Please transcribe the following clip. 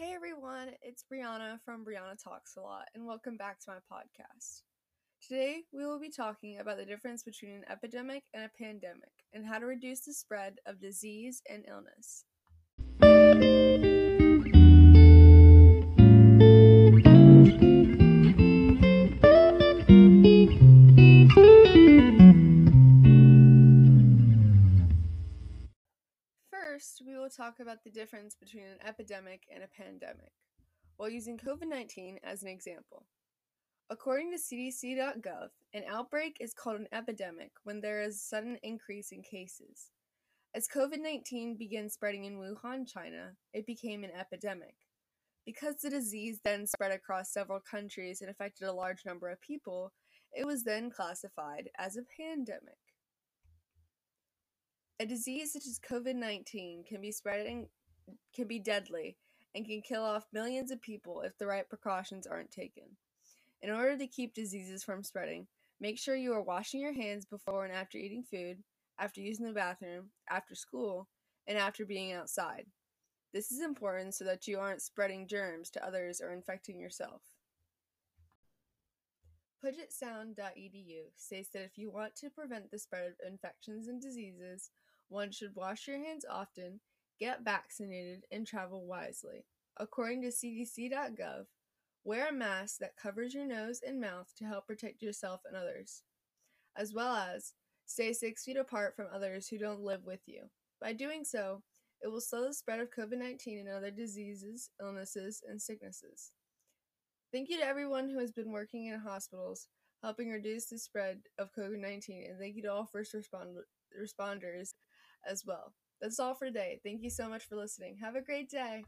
Hey everyone, it's Brianna from Brianna Talks a Lot, and welcome back to my podcast. Today we will be talking about the difference between an epidemic and a pandemic, and how to reduce the spread of disease and illness. First, talk about the difference between an epidemic and a pandemic, while using COVID 19 as an example. According to CDC.gov, an outbreak is called an epidemic when there is a sudden increase in cases. As COVID 19 began spreading in Wuhan, China, it became an epidemic. Because the disease then spread across several countries and affected a large number of people, it was then classified as a pandemic. A disease such as COVID-19 can be spreading can be deadly and can kill off millions of people if the right precautions aren't taken. In order to keep diseases from spreading, make sure you are washing your hands before and after eating food, after using the bathroom, after school, and after being outside. This is important so that you aren't spreading germs to others or infecting yourself. PugetSound.edu states that if you want to prevent the spread of infections and diseases, one should wash your hands often, get vaccinated, and travel wisely. According to CDC.gov, wear a mask that covers your nose and mouth to help protect yourself and others, as well as stay six feet apart from others who don't live with you. By doing so, it will slow the spread of COVID 19 and other diseases, illnesses, and sicknesses. Thank you to everyone who has been working in hospitals, helping reduce the spread of COVID 19, and thank you to all first respond- responders as well. That's all for today. Thank you so much for listening. Have a great day.